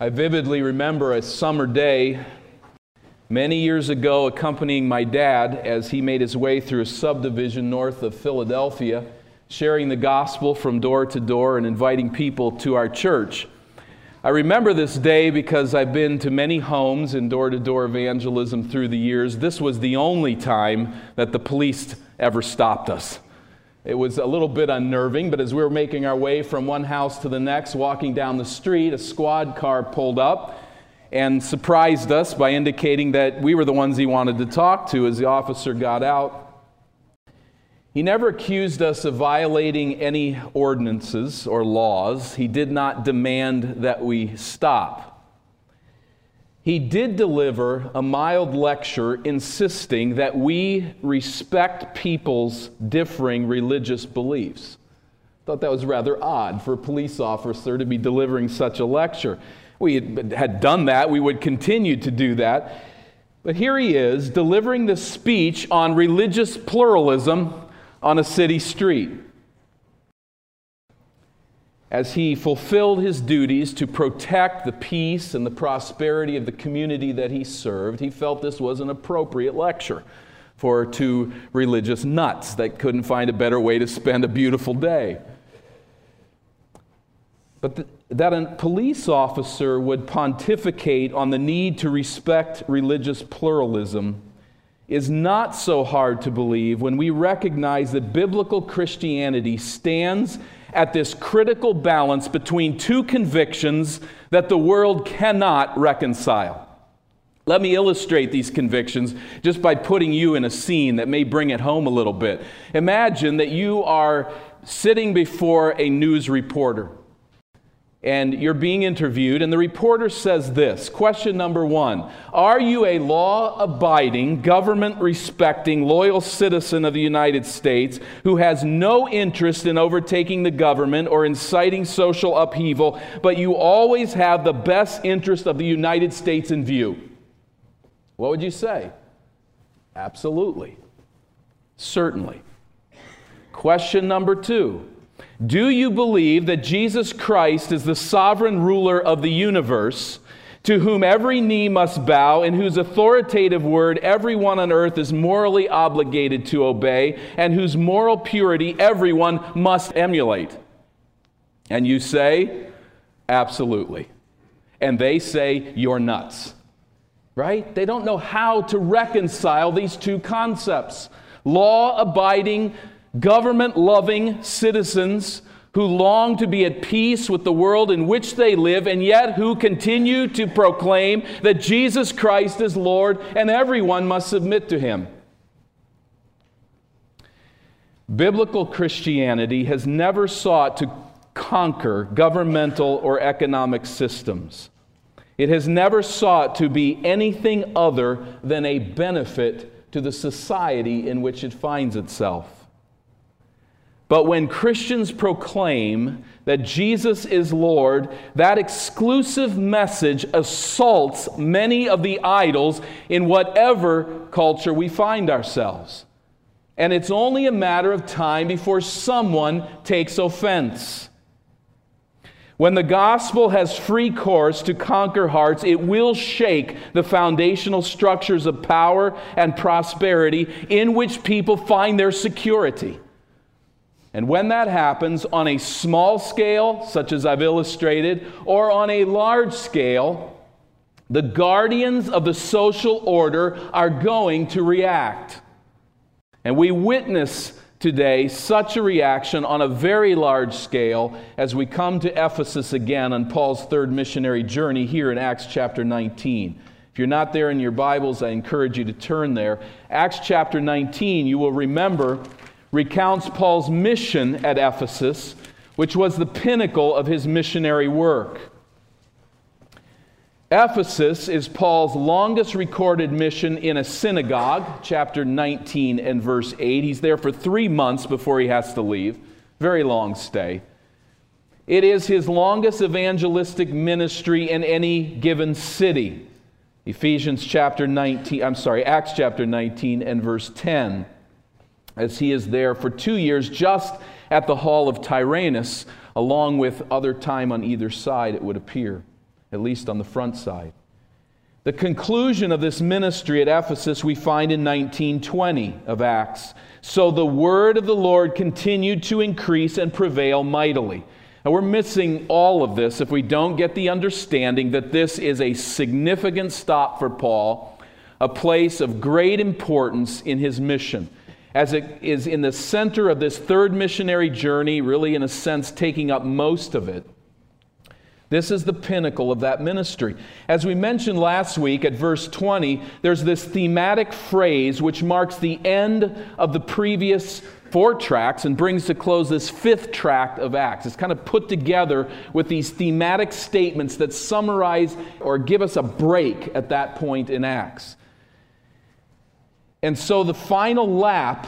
I vividly remember a summer day many years ago accompanying my dad as he made his way through a subdivision north of Philadelphia, sharing the gospel from door to door and inviting people to our church. I remember this day because I've been to many homes in door to door evangelism through the years. This was the only time that the police ever stopped us. It was a little bit unnerving, but as we were making our way from one house to the next, walking down the street, a squad car pulled up and surprised us by indicating that we were the ones he wanted to talk to as the officer got out. He never accused us of violating any ordinances or laws. He did not demand that we stop. He did deliver a mild lecture insisting that we respect people's differing religious beliefs. Thought that was rather odd for a police officer to be delivering such a lecture. We had done that, we would continue to do that. But here he is delivering this speech on religious pluralism on a city street as he fulfilled his duties to protect the peace and the prosperity of the community that he served, he felt this was an appropriate lecture for two religious nuts that couldn't find a better way to spend a beautiful day. But the, that a police officer would pontificate on the need to respect religious pluralism is not so hard to believe when we recognize that biblical Christianity stands at this critical balance between two convictions that the world cannot reconcile. Let me illustrate these convictions just by putting you in a scene that may bring it home a little bit. Imagine that you are sitting before a news reporter and you're being interviewed, and the reporter says this Question number one Are you a law abiding, government respecting, loyal citizen of the United States who has no interest in overtaking the government or inciting social upheaval, but you always have the best interest of the United States in view? What would you say? Absolutely. Certainly. Question number two do you believe that Jesus Christ is the sovereign ruler of the universe, to whom every knee must bow, and whose authoritative word everyone on earth is morally obligated to obey, and whose moral purity everyone must emulate? And you say, Absolutely. And they say, You're nuts. Right? They don't know how to reconcile these two concepts law abiding government loving citizens who long to be at peace with the world in which they live, and yet who continue to proclaim that Jesus Christ is Lord and everyone must submit to him. Biblical Christianity has never sought to conquer governmental or economic systems. It has never sought to be anything other than a benefit to the society in which it finds itself. But when Christians proclaim that Jesus is Lord, that exclusive message assaults many of the idols in whatever culture we find ourselves. And it's only a matter of time before someone takes offense. When the gospel has free course to conquer hearts, it will shake the foundational structures of power and prosperity in which people find their security. And when that happens on a small scale, such as I've illustrated, or on a large scale, the guardians of the social order are going to react. And we witness today such a reaction on a very large scale as we come to Ephesus again on Paul's third missionary journey here in Acts chapter 19. If you're not there in your Bibles, I encourage you to turn there. Acts chapter 19, you will remember recounts Paul's mission at Ephesus, which was the pinnacle of his missionary work. Ephesus is Paul's longest recorded mission in a synagogue, chapter 19 and verse 8. He's there for three months before he has to leave. Very long stay. It is his longest evangelistic ministry in any given city. Ephesians chapter 19, I'm sorry, Acts chapter 19 and verse 10 as he is there for two years just at the hall of Tyrannus, along with other time on either side, it would appear. at least on the front side. The conclusion of this ministry at Ephesus we find in 1920 of Acts. So the word of the Lord continued to increase and prevail mightily. Now, we're missing all of this if we don't get the understanding that this is a significant stop for Paul, a place of great importance in his mission, as it is in the center of this third missionary journey, really, in a sense, taking up most of it. This is the pinnacle of that ministry. As we mentioned last week at verse 20, there's this thematic phrase which marks the end of the previous four tracts and brings to close this fifth tract of Acts. It's kind of put together with these thematic statements that summarize or give us a break at that point in Acts. And so the final lap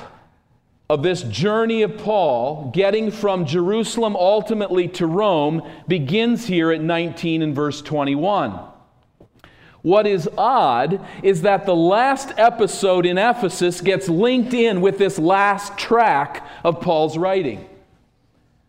of this journey of Paul, getting from Jerusalem ultimately to Rome, begins here at 19 and verse 21. What is odd is that the last episode in Ephesus gets linked in with this last track of Paul's writing.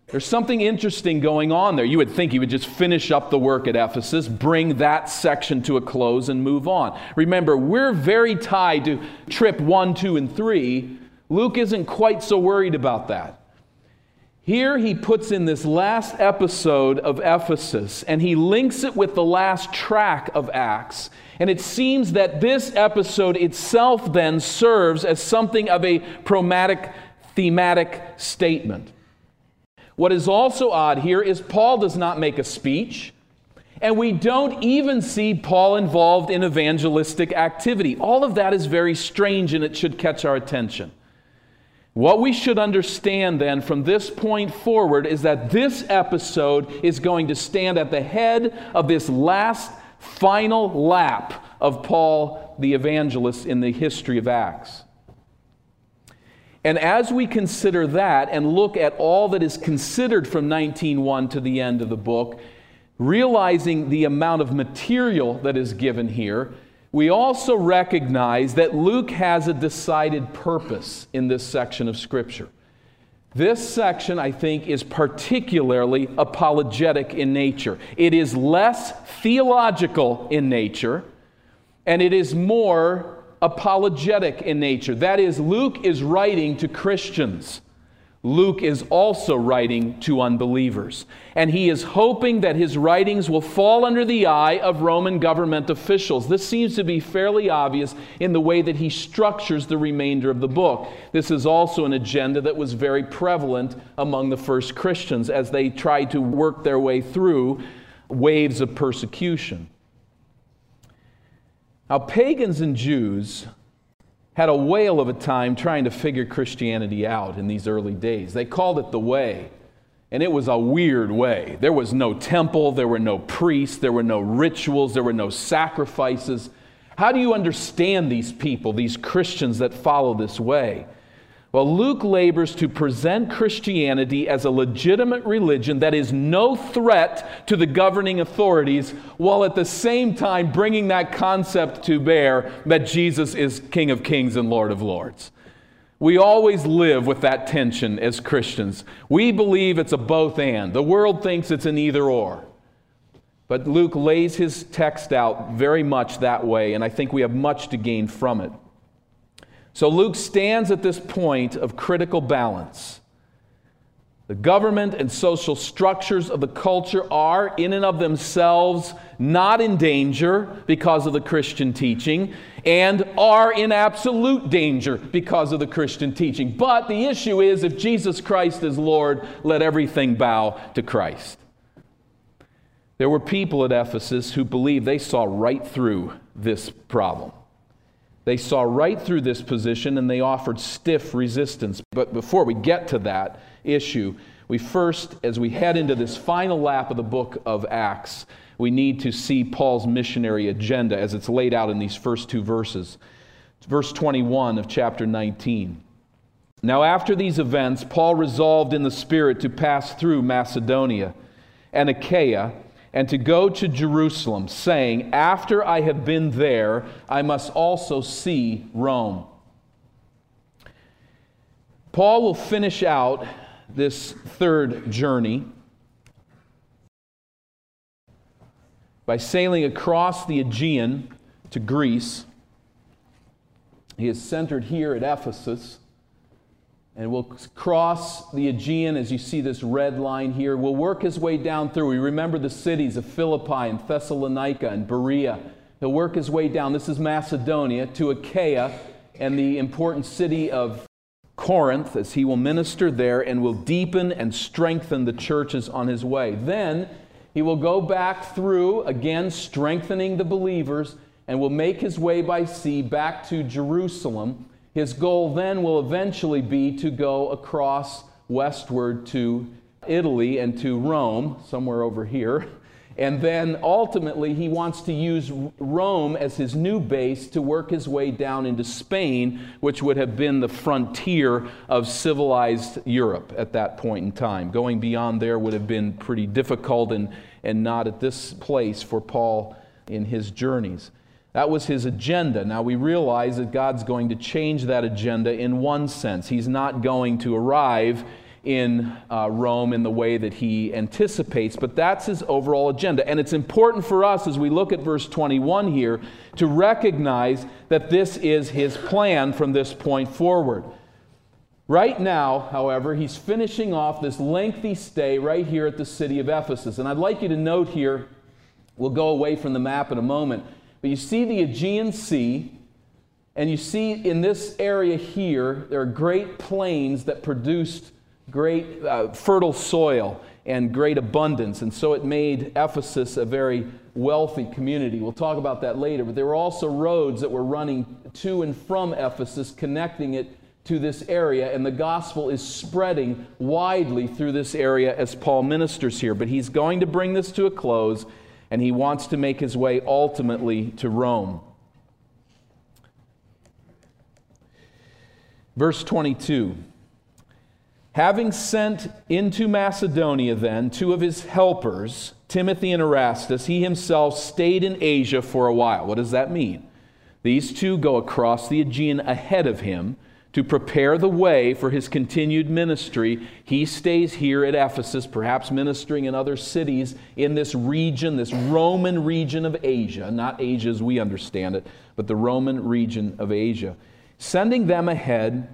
There's something interesting going on there. You would think he would just finish up the work at Ephesus, bring that section to a close, and move on. Remember, we're very tied to trip one, two, and three Luke isn't quite so worried about that. Here he puts in this last episode of Ephesus and he links it with the last track of Acts. And it seems that this episode itself then serves as something of a chromatic, thematic statement. What is also odd here is Paul does not make a speech, and we don't even see Paul involved in evangelistic activity. All of that is very strange and it should catch our attention. What we should understand then from this point forward is that this episode is going to stand at the head of this last final lap of Paul the evangelist in the history of Acts. And as we consider that and look at all that is considered from 19:1 to the end of the book, realizing the amount of material that is given here, we also recognize that Luke has a decided purpose in this section of Scripture. This section, I think, is particularly apologetic in nature. It is less theological in nature, and it is more apologetic in nature. That is, Luke is writing to Christians. Luke is also writing to unbelievers. And he is hoping that his writings will fall under the eye of Roman government officials. This seems to be fairly obvious in the way that he structures the remainder of the book. This is also an agenda that was very prevalent among the first Christians as they tried to work their way through waves of persecution. Now, pagans and Jews had a whale of a time trying to figure Christianity out in these early days. They called it the way, and it was a weird way. There was no temple, there were no priests, there were no rituals, there were no sacrifices. How do you understand these people, these Christians that follow this way? Well, Luke labors to present Christianity as a legitimate religion that is no threat to the governing authorities, while at the same time bringing that concept to bear that Jesus is King of Kings and Lord of Lords. We always live with that tension as Christians. We believe it's a both and. The world thinks it's an either or. But Luke lays his text out very much that way, and I think we have much to gain from it. So Luke stands at this point of critical balance. The government and social structures of the culture are, in and of themselves, not in danger because of the Christian teaching, and are in absolute danger because of the Christian teaching. But the issue is if Jesus Christ is Lord, let everything bow to Christ. There were people at Ephesus who believed they saw right through this problem. They saw right through this position and they offered stiff resistance. But before we get to that issue, we first, as we head into this final lap of the book of Acts, we need to see Paul's missionary agenda as it's laid out in these first two verses. verse 21 of chapter 19. Now, after these events, Paul resolved in the Spirit to pass through Macedonia and Achaia and to go to Jerusalem, saying, After I have been there, I must also see Rome. Paul will finish out this third journey by sailing across the Aegean to Greece. He is centered here at Ephesus and will cross the Aegean as you see this red line here. Will work his way down through. We remember the cities of Philippi and Thessalonica and Berea. He'll work his way down. This is Macedonia to Achaia and the important city of Corinth as he will minister there and will deepen and strengthen the churches on his way. Then he will go back through, again, strengthening the believers, and will make his way by sea back to Jerusalem his goal then will eventually be to go across westward to Italy and to Rome, somewhere over here. And then ultimately, he wants to use Rome as his new base to work his way down into Spain, which would have been the frontier of civilized Europe at that point in time. Going beyond there would have been pretty difficult and, and not at this place for Paul in his journeys. That was his agenda. Now we realize that God's going to change that agenda in one sense. He's not going to arrive in uh, Rome in the way that he anticipates, but that's his overall agenda. And it's important for us as we look at verse 21 here to recognize that this is his plan from this point forward. Right now, however, he's finishing off this lengthy stay right here at the city of Ephesus. And I'd like you to note here, we'll go away from the map in a moment but you see the Aegean Sea, and you see in this area here, there are great plains that produced great uh, fertile soil and great abundance. And so it made Ephesus a very wealthy community. We'll talk about that later. But there were also roads that were running to and from Ephesus, connecting it to this area. And the gospel is spreading widely through this area as Paul ministers here. But he's going to bring this to a close and he wants to make his way ultimately to Rome. Verse 22 Having sent into Macedonia then two of his helpers, Timothy and Erastus, he himself stayed in Asia for a while. What does that mean? These two go across the Aegean ahead of him to prepare the way for his continued ministry, he stays here at Ephesus, perhaps ministering in other cities in this region, this Roman region of Asia, not Asia as we understand it, but the Roman region of Asia, sending them ahead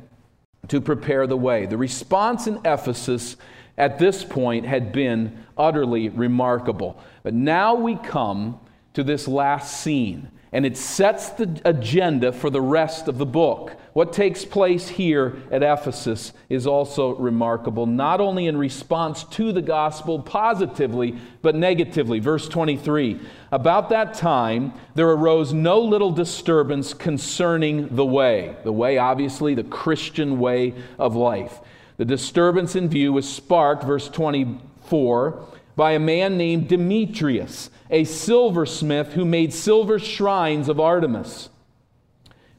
to prepare the way. The response in Ephesus at this point had been utterly remarkable. But now we come to this last scene and it sets the agenda for the rest of the book. What takes place here at Ephesus is also remarkable, not only in response to the gospel positively, but negatively. Verse 23 About that time, there arose no little disturbance concerning the way. The way, obviously, the Christian way of life. The disturbance in view was sparked, verse 24, by a man named Demetrius a silversmith who made silver shrines of Artemis.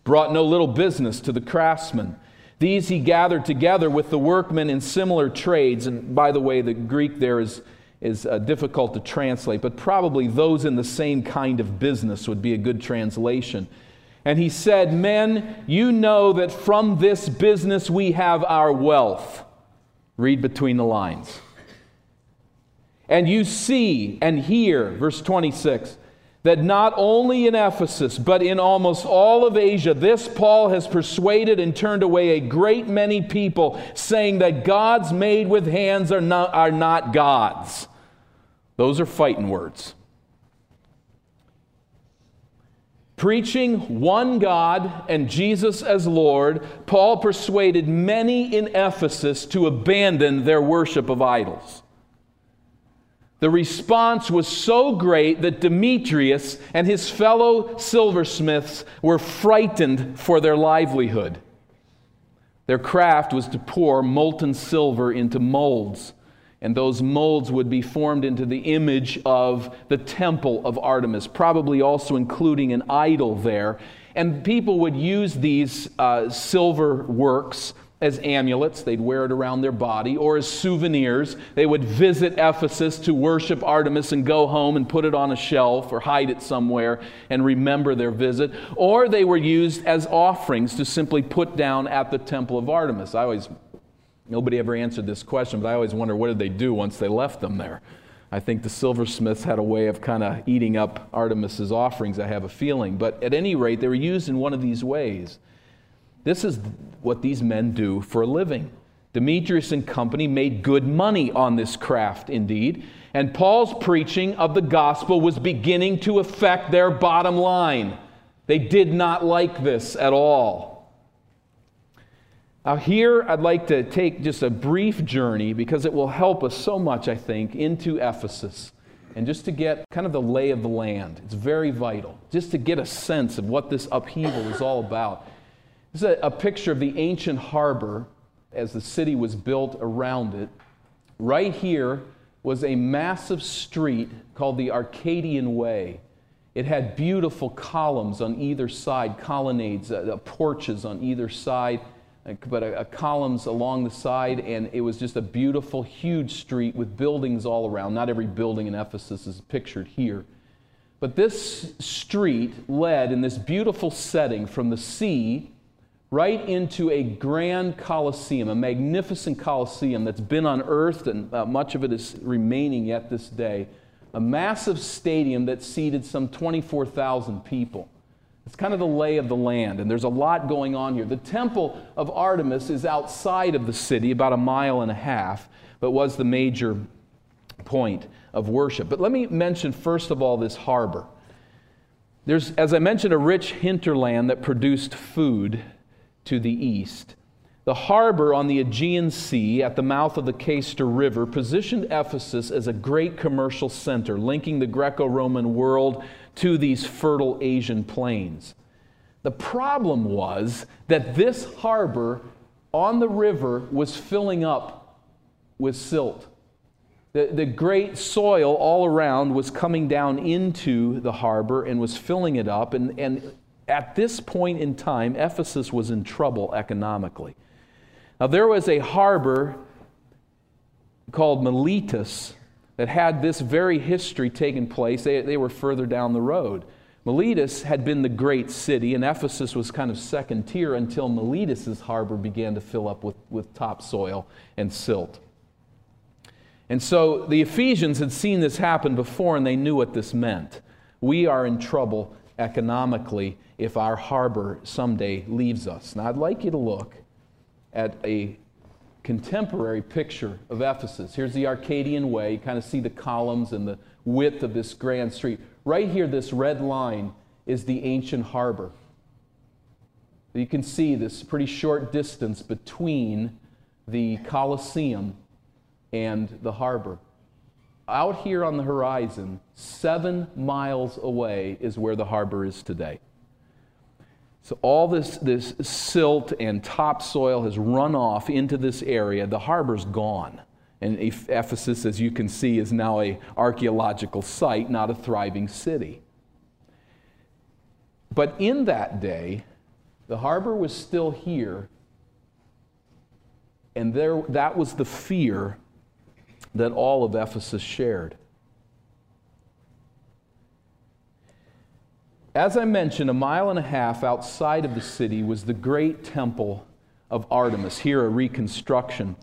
Brought no little business to the craftsmen. These he gathered together with the workmen in similar trades. And by the way, the Greek there is, is uh, difficult to translate, but probably those in the same kind of business would be a good translation. And he said, Men, you know that from this business we have our wealth. Read between the lines. And you see and hear, verse 26, that not only in Ephesus, but in almost all of Asia, this Paul has persuaded and turned away a great many people, saying that gods made with hands are not, are not gods. Those are fighting words. Preaching one God and Jesus as Lord, Paul persuaded many in Ephesus to abandon their worship of idols. The response was so great that Demetrius and his fellow silversmiths were frightened for their livelihood. Their craft was to pour molten silver into molds, and those molds would be formed into the image of the temple of Artemis, probably also including an idol there. And people would use these uh, silver works as amulets, they'd wear it around their body, or as souvenirs. They would visit Ephesus to worship Artemis and go home and put it on a shelf or hide it somewhere and remember their visit. Or they were used as offerings to simply put down at the temple of Artemis. I always, nobody ever answered this question, but I always wonder what did they do once they left them there? I think the silversmiths had a way of kind of eating up Artemis's offerings, I have a feeling. But at any rate, they were used in one of these ways. This is what these men do for a living. Demetrius and company made good money on this craft, indeed. And Paul's preaching of the gospel was beginning to affect their bottom line. They did not like this at all. Now, here I'd like to take just a brief journey because it will help us so much, I think, into Ephesus and just to get kind of the lay of the land. It's very vital, just to get a sense of what this upheaval is all about. This is a, a picture of the ancient harbor as the city was built around it. Right here was a massive street called the Arcadian Way. It had beautiful columns on either side, colonnades, uh, uh porches on either side uh, but a, a columns along the side, and it was just a beautiful, huge street with buildings all around. Not every building in Ephesus is pictured here. But this street led in this beautiful setting from the sea right into a grand coliseum, a magnificent coliseum that's been unearthed, and uh, much of it is remaining yet this day. A massive stadium that seated some 24,000 people. It's kind of the lay of the land, and there's a lot going on here. The temple of Artemis is outside of the city, about a mile and a half, but was the major point of worship. But let me mention, first of all, this harbor. There's, as I mentioned, a rich hinterland that produced food to the east. The harbor on the Aegean Sea at the mouth of the Cayster River positioned Ephesus as a great commercial center, linking the Greco Roman world to these fertile Asian plains. The problem was that this harbor on the river was filling up with silt. The, the great soil all around was coming down into the harbor and was filling it up. And, and at this point in time, Ephesus was in trouble economically. Now, there was a harbor called Miletus that had this very history taken place. They, they were further down the road. Miletus had been the great city, and Ephesus was kind of second tier until Miletus's harbor began to fill up with, with topsoil and silt. And so the Ephesians had seen this happen before, and they knew what this meant. We are in trouble economically if our harbor someday leaves us. Now, I'd like you to look at a contemporary picture of Ephesus. Here's the Arcadian Way. You kind of see the columns and the width of this grand street. Right here, this red line is the ancient harbor. You can see this pretty short distance between the Colosseum and the harbor. Out here on the horizon, seven miles away, is where the harbor is today. So all this, this silt and topsoil has run off into this area. The harbor's gone. And Ephesus, as you can see, is now a archaeological site, not a thriving city. But in that day, the harbor was still here, and there, that was the fear that all of Ephesus shared. As I mentioned, a mile and a half outside of the city was the great temple of Artemis, here a reconstruction.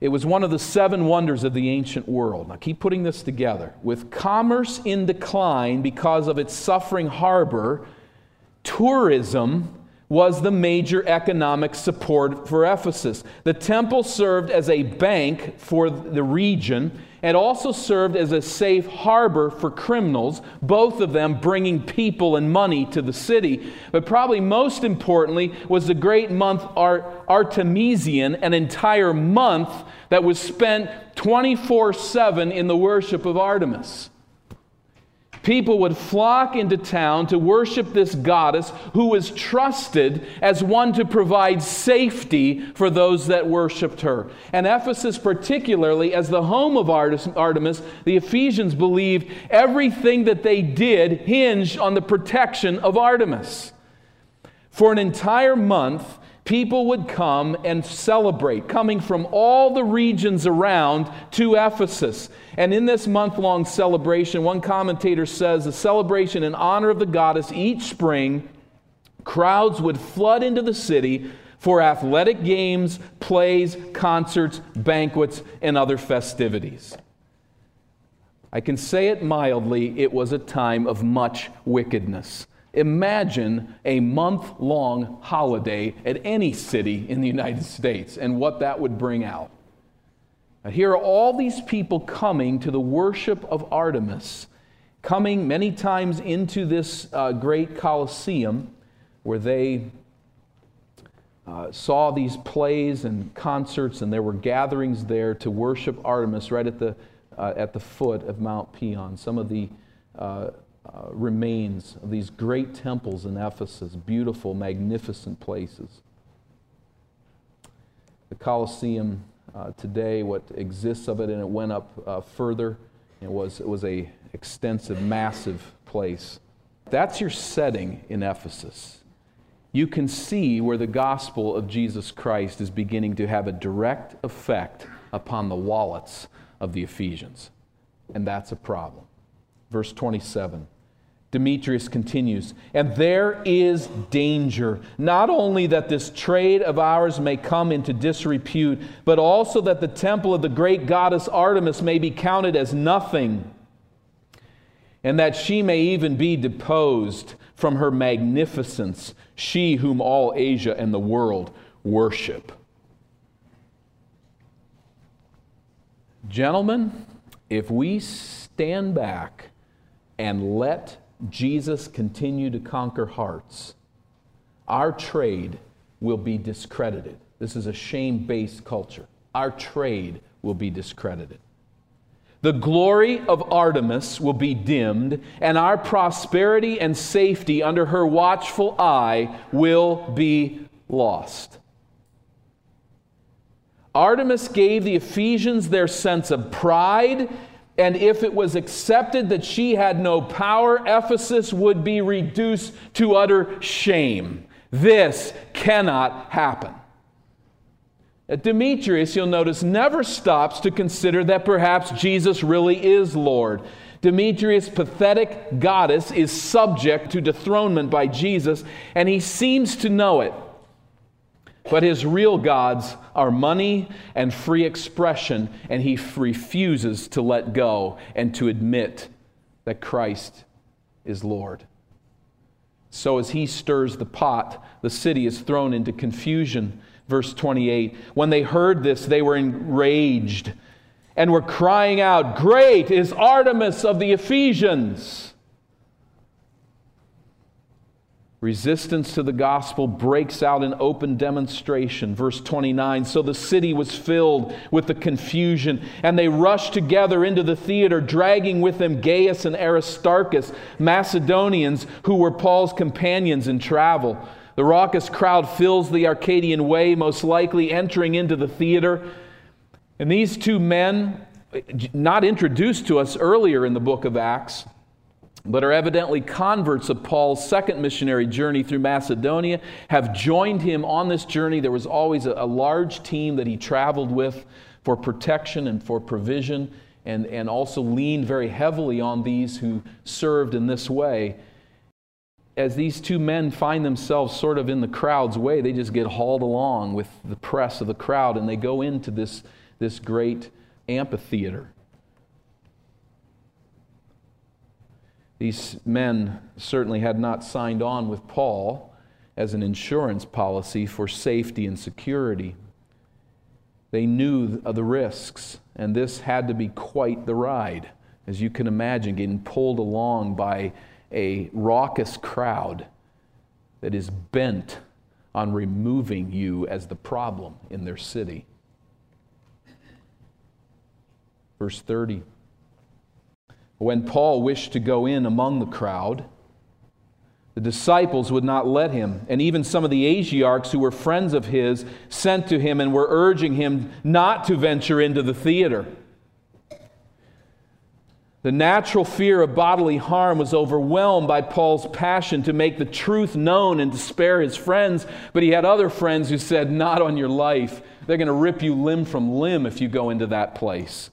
It was one of the seven wonders of the ancient world. Now, keep putting this together. With commerce in decline because of its suffering harbor, tourism was the major economic support for Ephesus. The temple served as a bank for the region and also served as a safe harbor for criminals, both of them bringing people and money to the city. But probably most importantly was the great month Artemision, an entire month that was spent 24 7 in the worship of Artemis people would flock into town to worship this goddess who was trusted as one to provide safety for those that worshiped her. And Ephesus, particularly as the home of Artemis, the Ephesians believed everything that they did hinged on the protection of Artemis. For an entire month, people would come and celebrate, coming from all the regions around to Ephesus. And in this month long celebration, one commentator says a celebration in honor of the goddess each spring, crowds would flood into the city for athletic games, plays, concerts, banquets, and other festivities. I can say it mildly, it was a time of much wickedness. Imagine a month long holiday at any city in the United States and what that would bring out. Now, here are all these people coming to the worship of Artemis, coming many times into this uh, great Colosseum where they uh, saw these plays and concerts, and there were gatherings there to worship Artemis right at the, uh, at the foot of Mount Pion. Some of the uh, remains of these great temples in Ephesus, beautiful, magnificent places. The Colosseum uh, today, what exists of it, and it went up uh, further. It was, it was a extensive, massive place. That's your setting in Ephesus you can see where the gospel of Jesus Christ is beginning to have a direct effect upon the wallets of the Ephesians. And that's a problem. Verse 27. Demetrius continues, and there is danger, not only that this trade of ours may come into disrepute, but also that the temple of the great goddess Artemis may be counted as nothing, and that she may even be deposed from her magnificence, she whom all Asia and the world worship. Gentlemen, if we stand back and let Jesus continue to conquer hearts, our trade will be discredited. This is a shame based culture. Our trade will be discredited. The glory of Artemis will be dimmed, and our prosperity and safety under her watchful eye will be lost. Artemis gave the Ephesians their sense of pride, and if it was accepted that she had no power, Ephesus would be reduced to utter shame. This cannot happen. Uh, Demetrius, you'll notice, never stops to consider that perhaps Jesus really is Lord. Demetrius' pathetic goddess is subject to dethronement by Jesus, and he seems to know it. But his real gods are money and free expression, and he refuses to let go and to admit that Christ is Lord. So, as he stirs the pot, the city is thrown into confusion Verse 28 When they heard this, they were enraged and were crying out, Great is Artemis of the Ephesians! Resistance to the gospel breaks out in open demonstration. Verse 29 So the city was filled with the confusion, and they rushed together into the theater, dragging with them Gaius and Aristarchus, Macedonians who were Paul's companions in travel. The raucous crowd fills the Arcadian Way, most likely entering into the theater. And these two men, not introduced to us earlier in the book of Acts, but are evidently converts of Paul's second missionary journey through Macedonia, have joined him on this journey. There was always a, a large team that he traveled with for protection and for provision, and, and also leaned very heavily on these who served in this way as these two men find themselves sort of in the crowd's way, they just get hauled along with the press of the crowd and they go into this, this great amphitheater. These men certainly had not signed on with Paul as an insurance policy for safety and security. They knew the risks, and this had to be quite the ride, as you can imagine, getting pulled along by a raucous crowd that is bent on removing you as the problem in their city. Verse 30. When Paul wished to go in among the crowd, the disciples would not let him, and even some of the Asiarchs who were friends of his sent to him and were urging him not to venture into the theater. The natural fear of bodily harm was overwhelmed by Paul's passion to make the truth known and to spare his friends, but he had other friends who said, Not on your life. They're going to rip you limb from limb if you go into that place.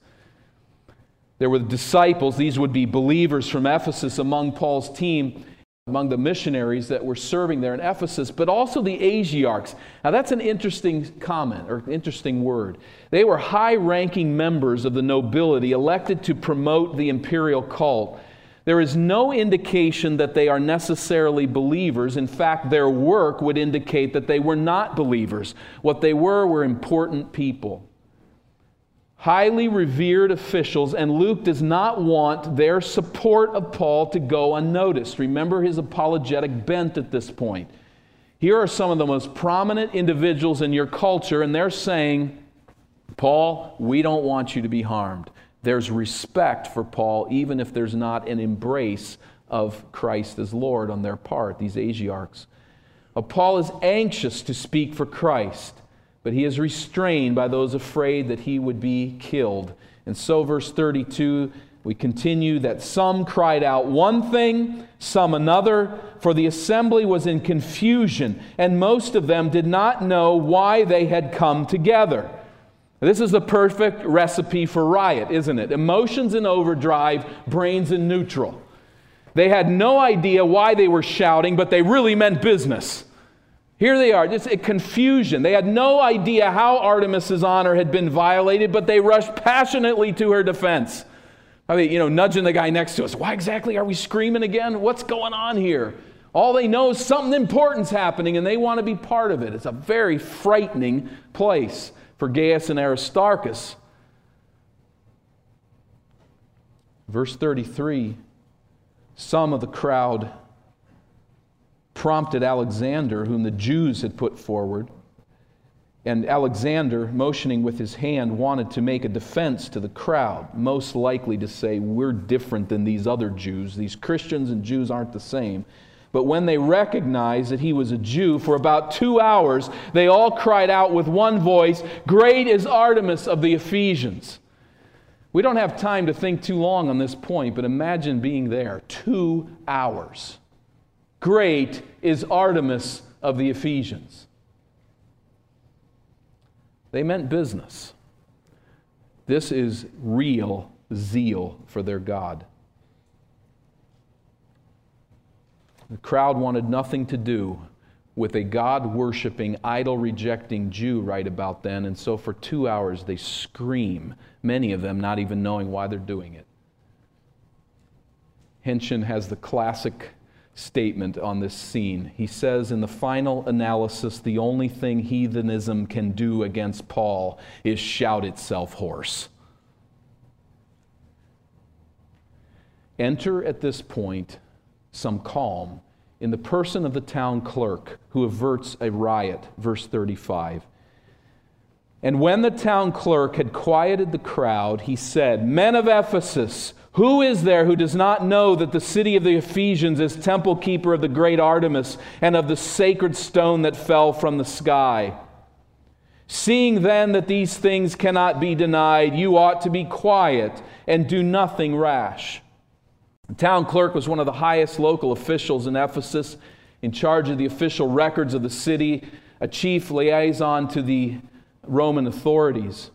There were disciples, these would be believers from Ephesus among Paul's team, among the missionaries that were serving there in Ephesus, but also the Asiarchs. Now, that's an interesting comment or interesting word. They were high ranking members of the nobility elected to promote the imperial cult. There is no indication that they are necessarily believers. In fact, their work would indicate that they were not believers. What they were were important people highly revered officials, and Luke does not want their support of Paul to go unnoticed. Remember his apologetic bent at this point. Here are some of the most prominent individuals in your culture, and they're saying, Paul, we don't want you to be harmed. There's respect for Paul, even if there's not an embrace of Christ as Lord on their part, these Asiarchs. Uh, Paul is anxious to speak for Christ but he is restrained by those afraid that he would be killed. And so, verse 32, we continue that some cried out one thing, some another, for the assembly was in confusion, and most of them did not know why they had come together. This is the perfect recipe for riot, isn't it? Emotions in overdrive, brains in neutral. They had no idea why they were shouting, but they really meant business. Here they are, just a confusion. They had no idea how Artemis's honor had been violated, but they rushed passionately to her defense. I mean, you know, nudging the guy next to us. Why exactly are we screaming again? What's going on here? All they know is something important's happening and they want to be part of it. It's a very frightening place for Gaius and Aristarchus. Verse 33 Some of the crowd prompted Alexander, whom the Jews had put forward. And Alexander, motioning with his hand, wanted to make a defense to the crowd, most likely to say, We're different than these other Jews. These Christians and Jews aren't the same. But when they recognized that he was a Jew, for about two hours, they all cried out with one voice, Great is Artemis of the Ephesians. We don't have time to think too long on this point, but imagine being there two hours. Great is Artemis of the Ephesians. They meant business. This is real zeal for their God. The crowd wanted nothing to do with a God worshiping, idol rejecting Jew right about then, and so for two hours they scream, many of them not even knowing why they're doing it. Haenchen has the classic statement on this scene. He says in the final analysis, the only thing heathenism can do against Paul is shout itself hoarse. Enter at this point some calm in the person of the town clerk who averts a riot, verse 35. And when the town clerk had quieted the crowd, he said, Men of Ephesus, who is there who does not know that the city of the Ephesians is temple keeper of the great Artemis and of the sacred stone that fell from the sky? Seeing then that these things cannot be denied, you ought to be quiet and do nothing rash. The town clerk was one of the highest local officials in Ephesus, in charge of the official records of the city, a chief liaison to the Roman authorities.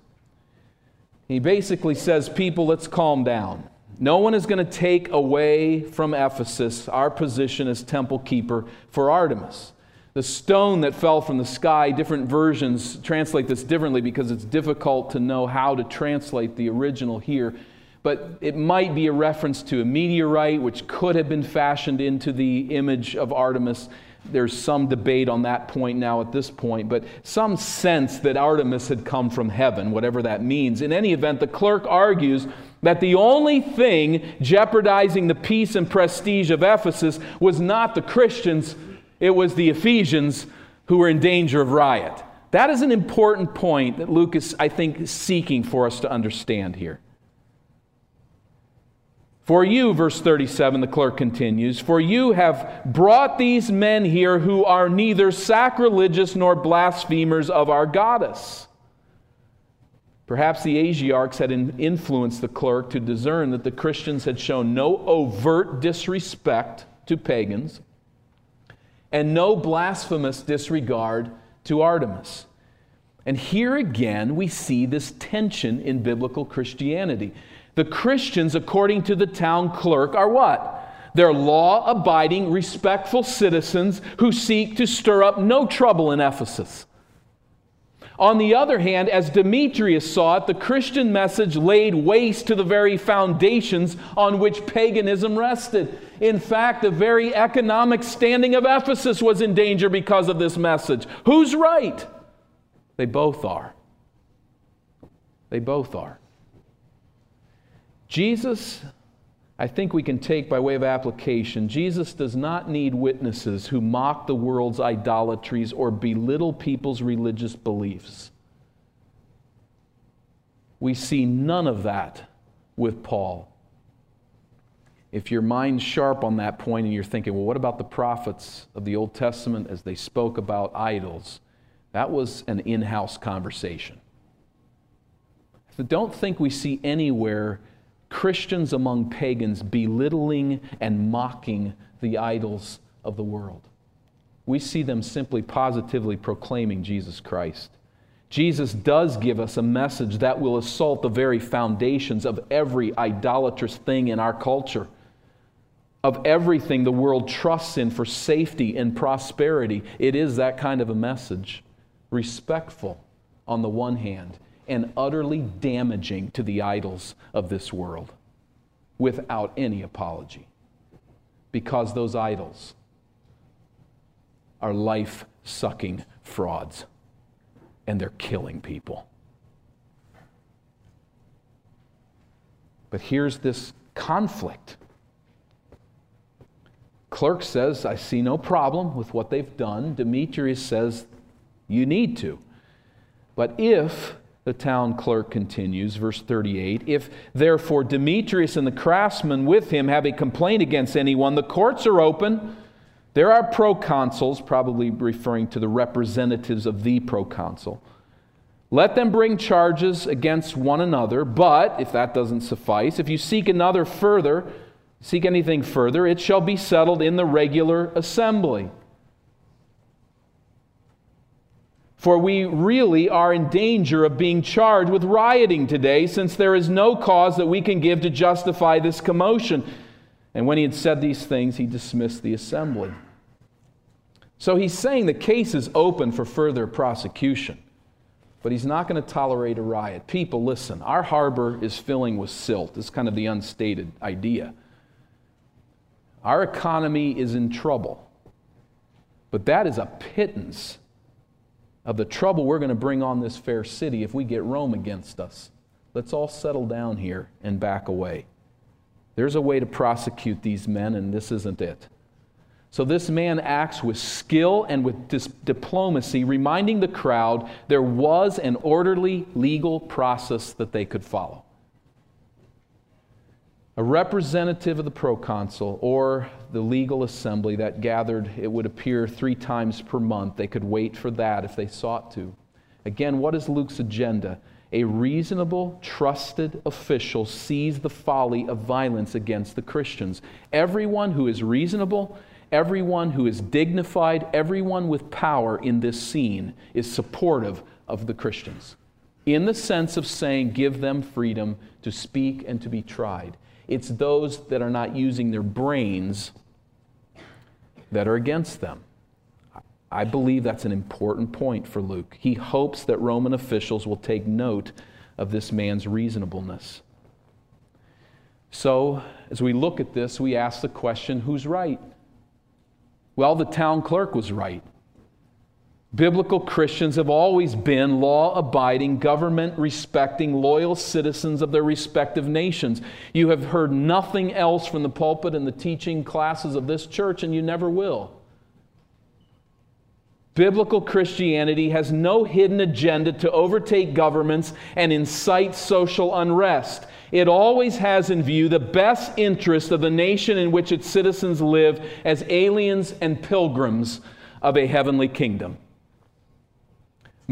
He basically says, People, let's calm down. No one is going to take away from Ephesus our position as temple keeper for Artemis. The stone that fell from the sky, different versions translate this differently because it's difficult to know how to translate the original here. But it might be a reference to a meteorite which could have been fashioned into the image of Artemis. There's some debate on that point now at this point, but some sense that Artemis had come from heaven, whatever that means. In any event, the clerk argues that the only thing jeopardizing the peace and prestige of Ephesus was not the Christians, it was the Ephesians who were in danger of riot. That is an important point that Luke is, I think, seeking for us to understand here. For you, verse 37, the clerk continues, for you have brought these men here who are neither sacrilegious nor blasphemers of our goddess. Perhaps the Asiarchs had influenced the clerk to discern that the Christians had shown no overt disrespect to pagans and no blasphemous disregard to Artemis. And here again, we see this tension in biblical Christianity. The Christians, according to the town clerk, are what? They're law abiding, respectful citizens who seek to stir up no trouble in Ephesus. On the other hand, as Demetrius saw it, the Christian message laid waste to the very foundations on which paganism rested. In fact, the very economic standing of Ephesus was in danger because of this message. Who's right? They both are. They both are. Jesus, I think we can take by way of application, Jesus does not need witnesses who mock the world's idolatries or belittle people's religious beliefs. We see none of that with Paul. If your mind's sharp on that point and you're thinking, well, what about the prophets of the Old Testament as they spoke about idols? That was an in house conversation. So don't think we see anywhere Christians among pagans belittling and mocking the idols of the world. We see them simply positively proclaiming Jesus Christ. Jesus does give us a message that will assault the very foundations of every idolatrous thing in our culture, of everything the world trusts in for safety and prosperity. It is that kind of a message. Respectful on the one hand, and utterly damaging to the idols of this world without any apology. Because those idols are life sucking frauds and they're killing people. But here's this conflict. Clerk says, I see no problem with what they've done. Demetrius says, You need to. But if the town clerk continues, verse 38 If therefore Demetrius and the craftsmen with him have a complaint against anyone, the courts are open. There are proconsuls, probably referring to the representatives of the proconsul. Let them bring charges against one another, but if that doesn't suffice, if you seek another further, seek anything further, it shall be settled in the regular assembly. For we really are in danger of being charged with rioting today, since there is no cause that we can give to justify this commotion. And when he had said these things, he dismissed the assembly. So he's saying the case is open for further prosecution, but he's not going to tolerate a riot. People, listen, our harbor is filling with silt. Is kind of the unstated idea. Our economy is in trouble, but that is a pittance of the trouble we're going to bring on this fair city if we get Rome against us. Let's all settle down here and back away. There's a way to prosecute these men, and this isn't it. So this man acts with skill and with dis- diplomacy, reminding the crowd there was an orderly legal process that they could follow a representative of the proconsul or the legal assembly that gathered, it would appear, three times per month. They could wait for that if they sought to. Again, what is Luke's agenda? A reasonable, trusted official sees the folly of violence against the Christians. Everyone who is reasonable, everyone who is dignified, everyone with power in this scene is supportive of the Christians. In the sense of saying, give them freedom to speak and to be tried. It's those that are not using their brains that are against them. I believe that's an important point for Luke. He hopes that Roman officials will take note of this man's reasonableness. So, as we look at this, we ask the question who's right? Well, the town clerk was right. Biblical Christians have always been law abiding, government respecting, loyal citizens of their respective nations. You have heard nothing else from the pulpit and the teaching classes of this church, and you never will. Biblical Christianity has no hidden agenda to overtake governments and incite social unrest. It always has in view the best interest of the nation in which its citizens live as aliens and pilgrims of a heavenly kingdom.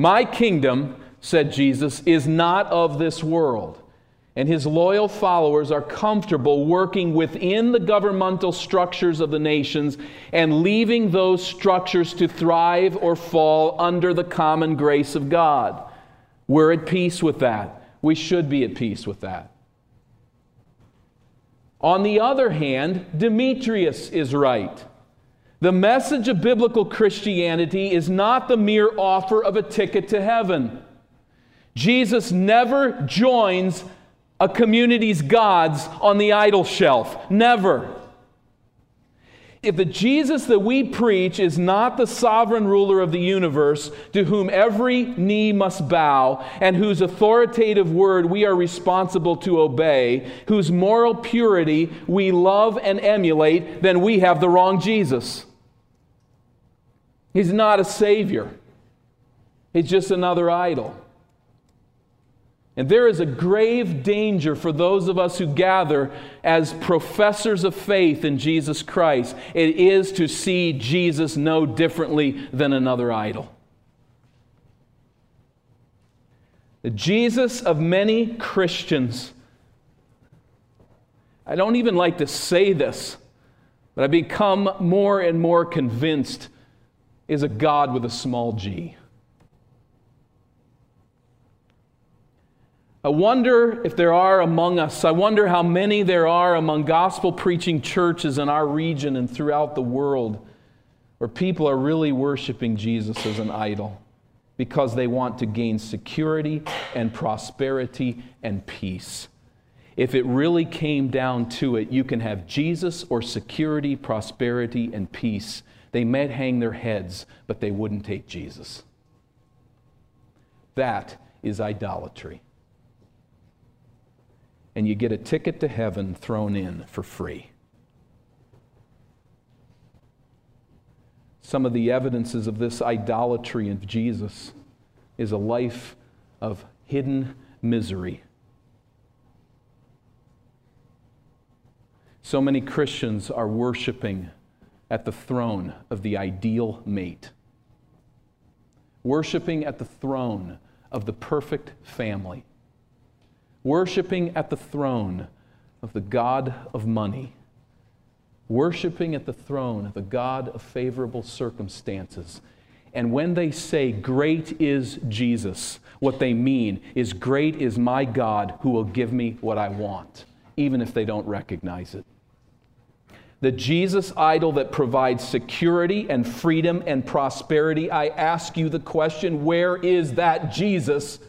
My kingdom, said Jesus, is not of this world. And his loyal followers are comfortable working within the governmental structures of the nations and leaving those structures to thrive or fall under the common grace of God. We're at peace with that. We should be at peace with that. On the other hand, Demetrius is right. The message of biblical Christianity is not the mere offer of a ticket to heaven. Jesus never joins a community's gods on the idol shelf. Never. If the Jesus that we preach is not the sovereign ruler of the universe to whom every knee must bow and whose authoritative word we are responsible to obey, whose moral purity we love and emulate, then we have the wrong Jesus. He's not a savior, he's just another idol. And there is a grave danger for those of us who gather as professors of faith in Jesus Christ. It is to see Jesus no differently than another idol. The Jesus of many Christians, I don't even like to say this, but I become more and more convinced, is a God with a small g. I wonder if there are among us, I wonder how many there are among gospel preaching churches in our region and throughout the world where people are really worshiping Jesus as an idol because they want to gain security and prosperity and peace. If it really came down to it, you can have Jesus or security, prosperity, and peace. They might hang their heads, but they wouldn't take Jesus. That is idolatry and you get a ticket to heaven thrown in for free. Some of the evidences of this idolatry of Jesus is a life of hidden misery. So many Christians are worshiping at the throne of the ideal mate, worshiping at the throne of the perfect family worshiping at the throne of the God of money, worshiping at the throne of the God of favorable circumstances. And when they say, Great is Jesus, what they mean is, Great is my God who will give me what I want, even if they don't recognize it. The Jesus idol that provides security and freedom and prosperity, I ask you the question where is that Jesus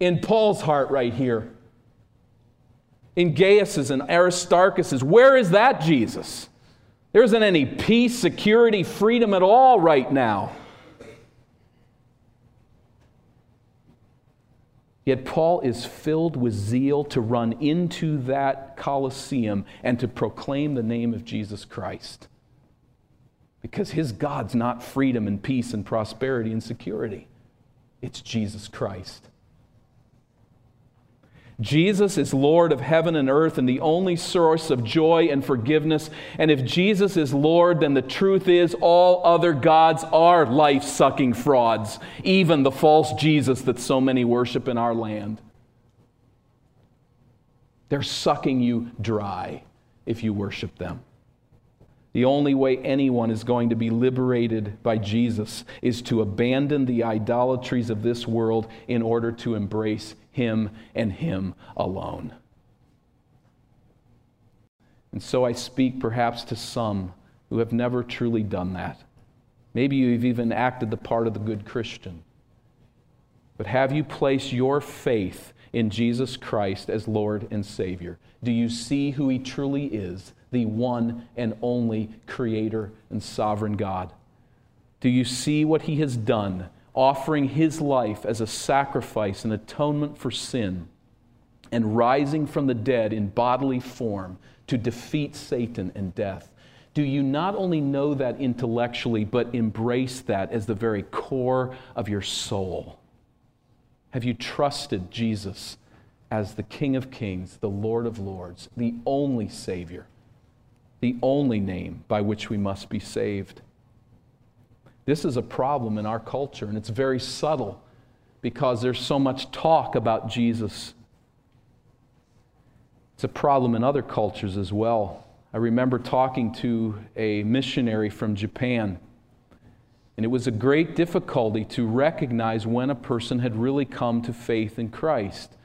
in Paul's heart right here. In Gaius's and Aristarchus's. Where is that Jesus? There isn't any peace, security, freedom at all right now. Yet Paul is filled with zeal to run into that Colosseum and to proclaim the name of Jesus Christ. Because his God's not freedom and peace and prosperity and security, it's Jesus Christ. Jesus is Lord of heaven and earth and the only source of joy and forgiveness. And if Jesus is Lord, then the truth is all other gods are life sucking frauds, even the false Jesus that so many worship in our land. They're sucking you dry if you worship them. The only way anyone is going to be liberated by Jesus is to abandon the idolatries of this world in order to embrace Him and Him alone. And so I speak perhaps to some who have never truly done that. Maybe you've even acted the part of the good Christian. But have you placed your faith in Jesus Christ as Lord and Savior? Do you see who He truly is? The one and only Creator and sovereign God? Do you see what He has done, offering His life as a sacrifice and atonement for sin, and rising from the dead in bodily form to defeat Satan and death? Do you not only know that intellectually, but embrace that as the very core of your soul? Have you trusted Jesus as the King of Kings, the Lord of Lords, the only Savior? The only name by which we must be saved. This is a problem in our culture, and it's very subtle because there's so much talk about Jesus. It's a problem in other cultures as well. I remember talking to a missionary from Japan, and it was a great difficulty to recognize when a person had really come to faith in Christ.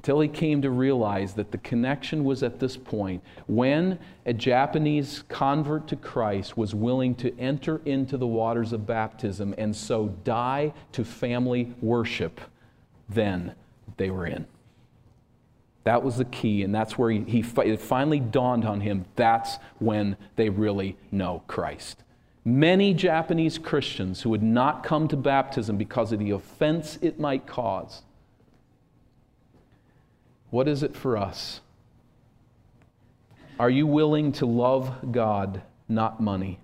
Until he came to realize that the connection was at this point when a Japanese convert to Christ was willing to enter into the waters of baptism and so die to family worship, then they were in. That was the key, and that's where he, he it finally dawned on him that's when they really know Christ. Many Japanese Christians who had not come to baptism because of the offense it might cause. What is it for us? Are you willing to love God, not money?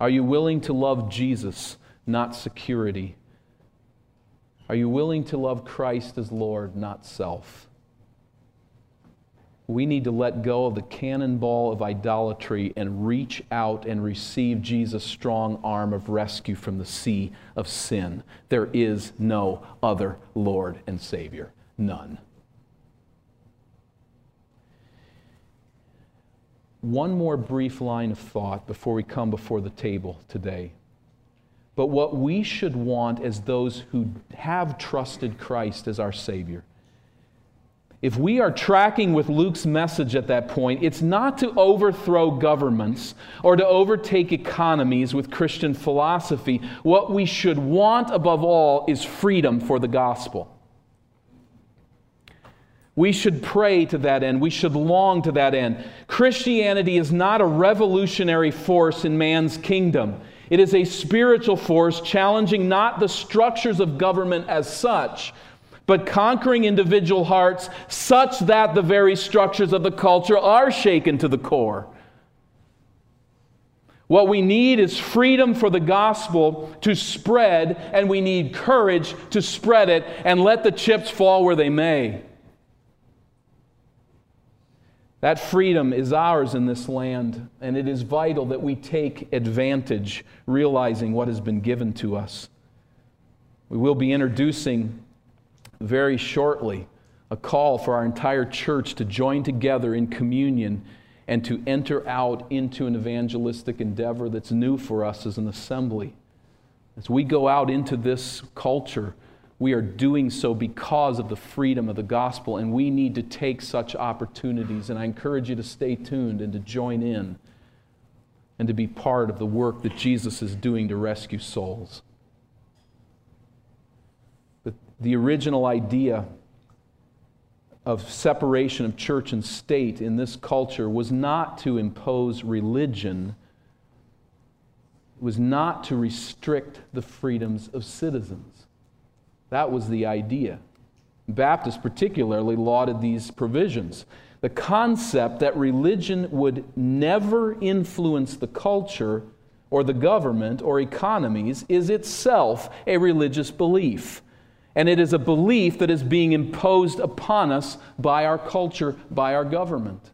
Are you willing to love Jesus, not security? Are you willing to love Christ as Lord, not self? We need to let go of the cannonball of idolatry and reach out and receive Jesus' strong arm of rescue from the sea of sin. There is no other Lord and Savior. None. One more brief line of thought before we come before the table today. But what we should want as those who have trusted Christ as our Savior, if we are tracking with Luke's message at that point, it's not to overthrow governments or to overtake economies with Christian philosophy. What we should want above all is freedom for the gospel. We should pray to that end. We should long to that end. Christianity is not a revolutionary force in man's kingdom. It is a spiritual force challenging not the structures of government as such, but conquering individual hearts such that the very structures of the culture are shaken to the core. What we need is freedom for the gospel to spread, and we need courage to spread it and let the chips fall where they may. That freedom is ours in this land, and it is vital that we take advantage, realizing what has been given to us. We will be introducing very shortly a call for our entire church to join together in communion and to enter out into an evangelistic endeavor that's new for us as an assembly. As we go out into this culture, we are doing so because of the freedom of the gospel, and we need to take such opportunities. And I encourage you to stay tuned and to join in and to be part of the work that Jesus is doing to rescue souls. But the original idea of separation of church and state in this culture was not to impose religion, it was not to restrict the freedoms of citizens. That was the idea. Baptists particularly lauded these provisions. The concept that religion would never influence the culture or the government or economies is itself a religious belief. And it is a belief that is being imposed upon us by our culture, by our government.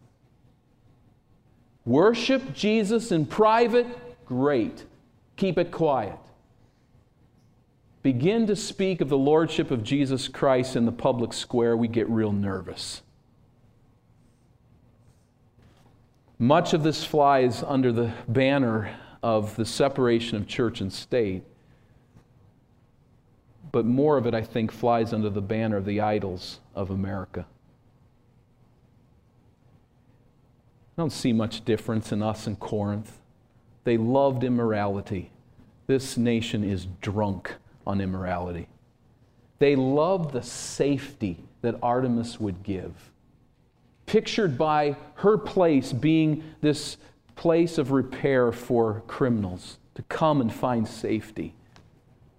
Worship Jesus in private, great. Keep it quiet begin to speak of the Lordship of Jesus Christ in the public square, we get real nervous. Much of this flies under the banner of the separation of church and state, but more of it, I think, flies under the banner of the idols of America. I don't see much difference in us and Corinth. They loved immorality. This nation is drunk on immorality. They loved the safety that Artemis would give, pictured by her place being this place of repair for criminals to come and find safety.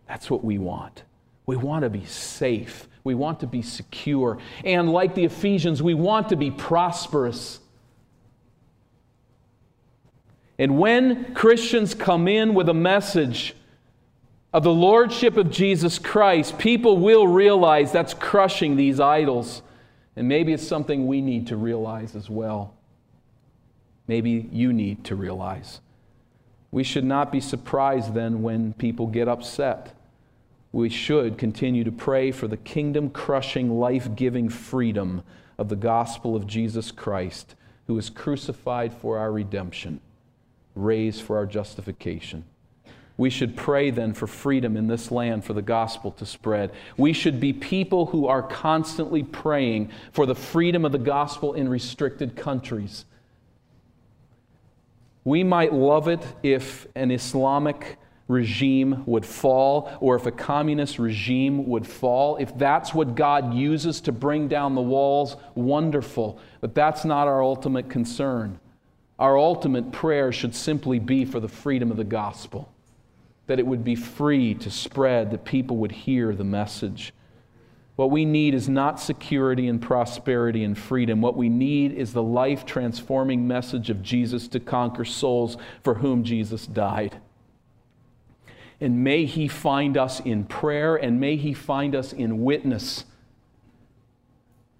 That's what we want. We want to be safe. We want to be secure. And like the Ephesians, we want to be prosperous. And when Christians come in with a message of the lordship of Jesus Christ, people will realize that's crushing these idols. And maybe it's something we need to realize as well. Maybe you need to realize. We should not be surprised then when people get upset. We should continue to pray for the kingdom crushing, life giving freedom of the gospel of Jesus Christ, who was crucified for our redemption, raised for our justification. We should pray then for freedom in this land for the gospel to spread. We should be people who are constantly praying for the freedom of the gospel in restricted countries. We might love it if an Islamic regime would fall or if a communist regime would fall. If that's what God uses to bring down the walls, wonderful. But that's not our ultimate concern. Our ultimate prayer should simply be for the freedom of the gospel that it would be free to spread, that people would hear the message. What we need is not security and prosperity and freedom. What we need is the life transforming message of Jesus to conquer souls for whom Jesus died. And may He find us in prayer and may He find us in witness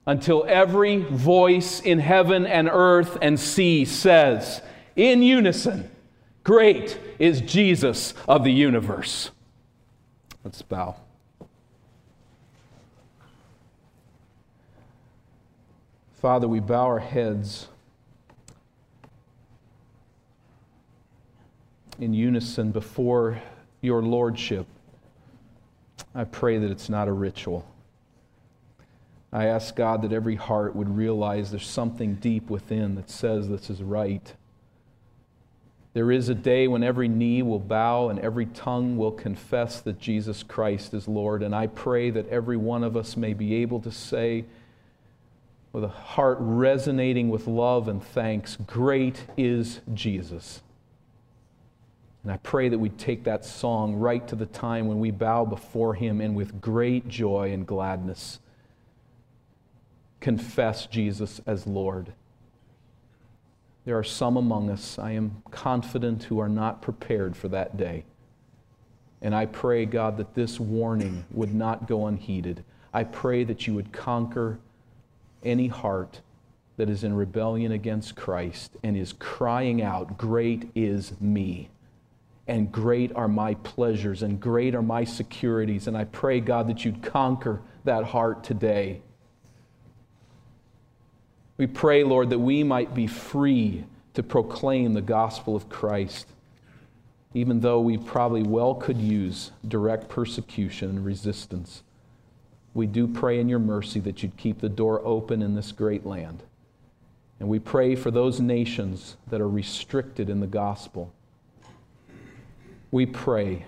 until every voice in heaven and earth and sea says, in unison, Great is Jesus of the universe. Let's bow. Father, we bow our heads in unison before your Lordship. I pray that it's not a ritual. I ask God that every heart would realize there's something deep within that says this is right. There is a day when every knee will bow and every tongue will confess that Jesus Christ is Lord. And I pray that every one of us may be able to say, with a heart resonating with love and thanks, Great is Jesus. And I pray that we take that song right to the time when we bow before Him and with great joy and gladness confess Jesus as Lord. There are some among us, I am confident, who are not prepared for that day. And I pray, God, that this warning would not go unheeded. I pray that you would conquer any heart that is in rebellion against Christ and is crying out, Great is me, and great are my pleasures, and great are my securities. And I pray, God, that you'd conquer that heart today we pray, Lord, that we might be free to proclaim the gospel of Christ, even though we probably well could use direct persecution and resistance. We do pray in your mercy that you'd keep the door open in this great land. And we pray for those nations that are restricted in the gospel. We pray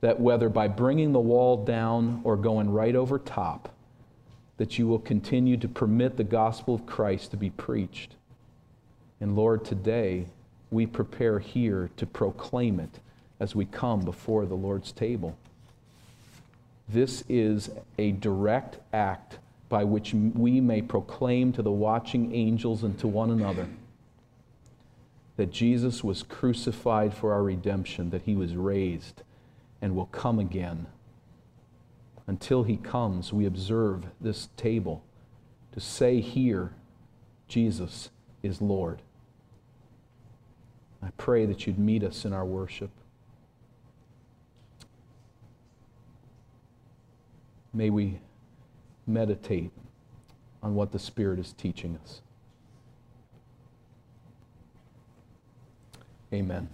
that whether by bringing the wall down or going right over top, that you will continue to permit the gospel of Christ to be preached. And Lord, today we prepare here to proclaim it as we come before the Lord's table. This is a direct act by which we may proclaim to the watching angels and to one another that Jesus was crucified for our redemption, that he was raised and will come again until he comes, we observe this table to say here, Jesus is Lord. I pray that you'd meet us in our worship. May we meditate on what the Spirit is teaching us. Amen.